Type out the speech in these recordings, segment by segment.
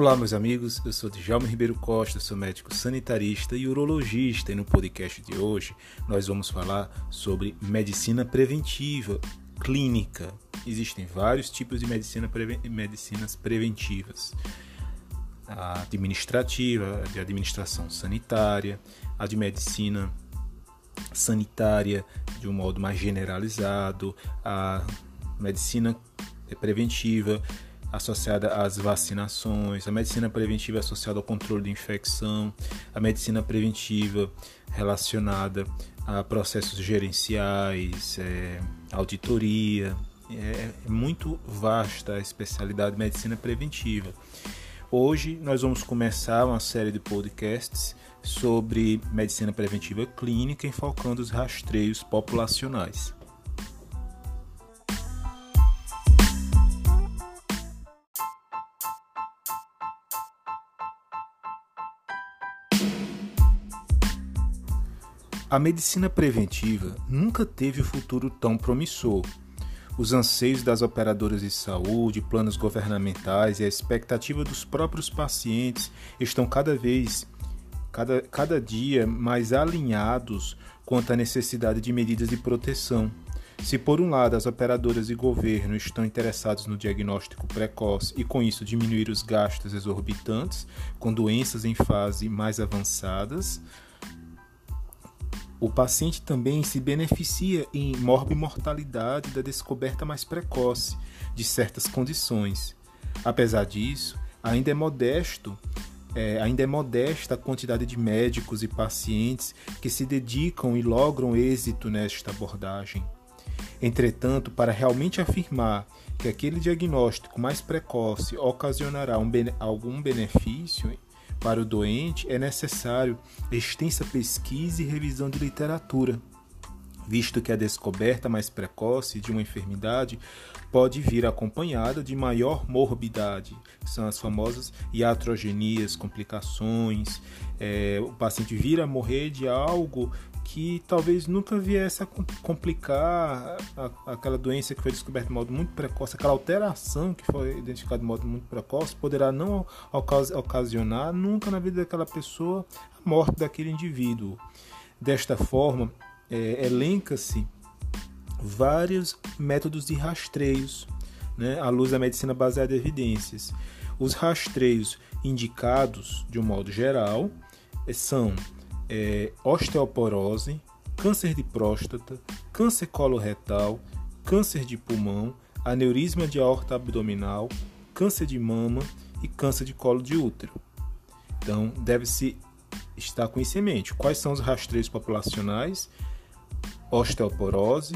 Olá, meus amigos. Eu sou Djalma Ribeiro Costa, sou médico sanitarista e urologista. E no podcast de hoje nós vamos falar sobre medicina preventiva clínica. Existem vários tipos de medicina medicinas preventivas: a administrativa, a de administração sanitária, a de medicina sanitária de um modo mais generalizado, a medicina preventiva associada às vacinações, a medicina preventiva associada ao controle de infecção, a medicina preventiva relacionada a processos gerenciais, é, auditoria. É, é muito vasta a especialidade de medicina preventiva. Hoje nós vamos começar uma série de podcasts sobre medicina preventiva clínica, enfocando os rastreios populacionais. A medicina preventiva nunca teve o futuro tão promissor. Os anseios das operadoras de saúde, planos governamentais e a expectativa dos próprios pacientes estão cada vez, cada, cada dia mais alinhados quanto à necessidade de medidas de proteção. Se por um lado as operadoras e governo estão interessados no diagnóstico precoce e com isso diminuir os gastos exorbitantes com doenças em fase mais avançadas, o paciente também se beneficia em morbimortalidade da descoberta mais precoce de certas condições. Apesar disso, ainda é modesto é, ainda é modesta a quantidade de médicos e pacientes que se dedicam e logram êxito nesta abordagem. Entretanto, para realmente afirmar que aquele diagnóstico mais precoce ocasionará um, algum benefício para o doente é necessário extensa pesquisa e revisão de literatura, visto que a descoberta mais precoce de uma enfermidade pode vir acompanhada de maior morbidade, são as famosas iatrogenias, complicações, é, o paciente vir a morrer de algo que talvez nunca viesse a complicar aquela doença que foi descoberta de modo muito precoce, aquela alteração que foi identificada de modo muito precoce, poderá não ocasionar nunca na vida daquela pessoa a morte daquele indivíduo. Desta forma, é, elenca-se vários métodos de rastreios né, à luz da medicina baseada em evidências. Os rastreios indicados, de um modo geral, são é, osteoporose, câncer de próstata, câncer coloretal, câncer de pulmão, aneurisma de aorta abdominal, câncer de mama e câncer de colo de útero. Então, deve-se estar com isso em mente. Quais são os rastreios populacionais? Osteoporose,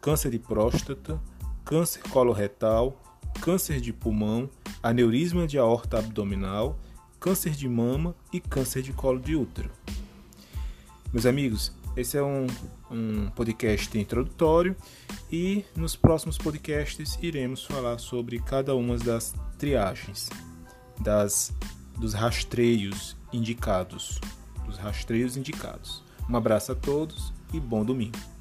câncer de próstata, câncer coloretal, câncer de pulmão, aneurisma de aorta abdominal, câncer de mama e câncer de colo de útero. Meus amigos, esse é um, um podcast introdutório e nos próximos podcasts iremos falar sobre cada uma das triagens, das, dos rastreios indicados, dos rastreios indicados. Um abraço a todos e bom domingo.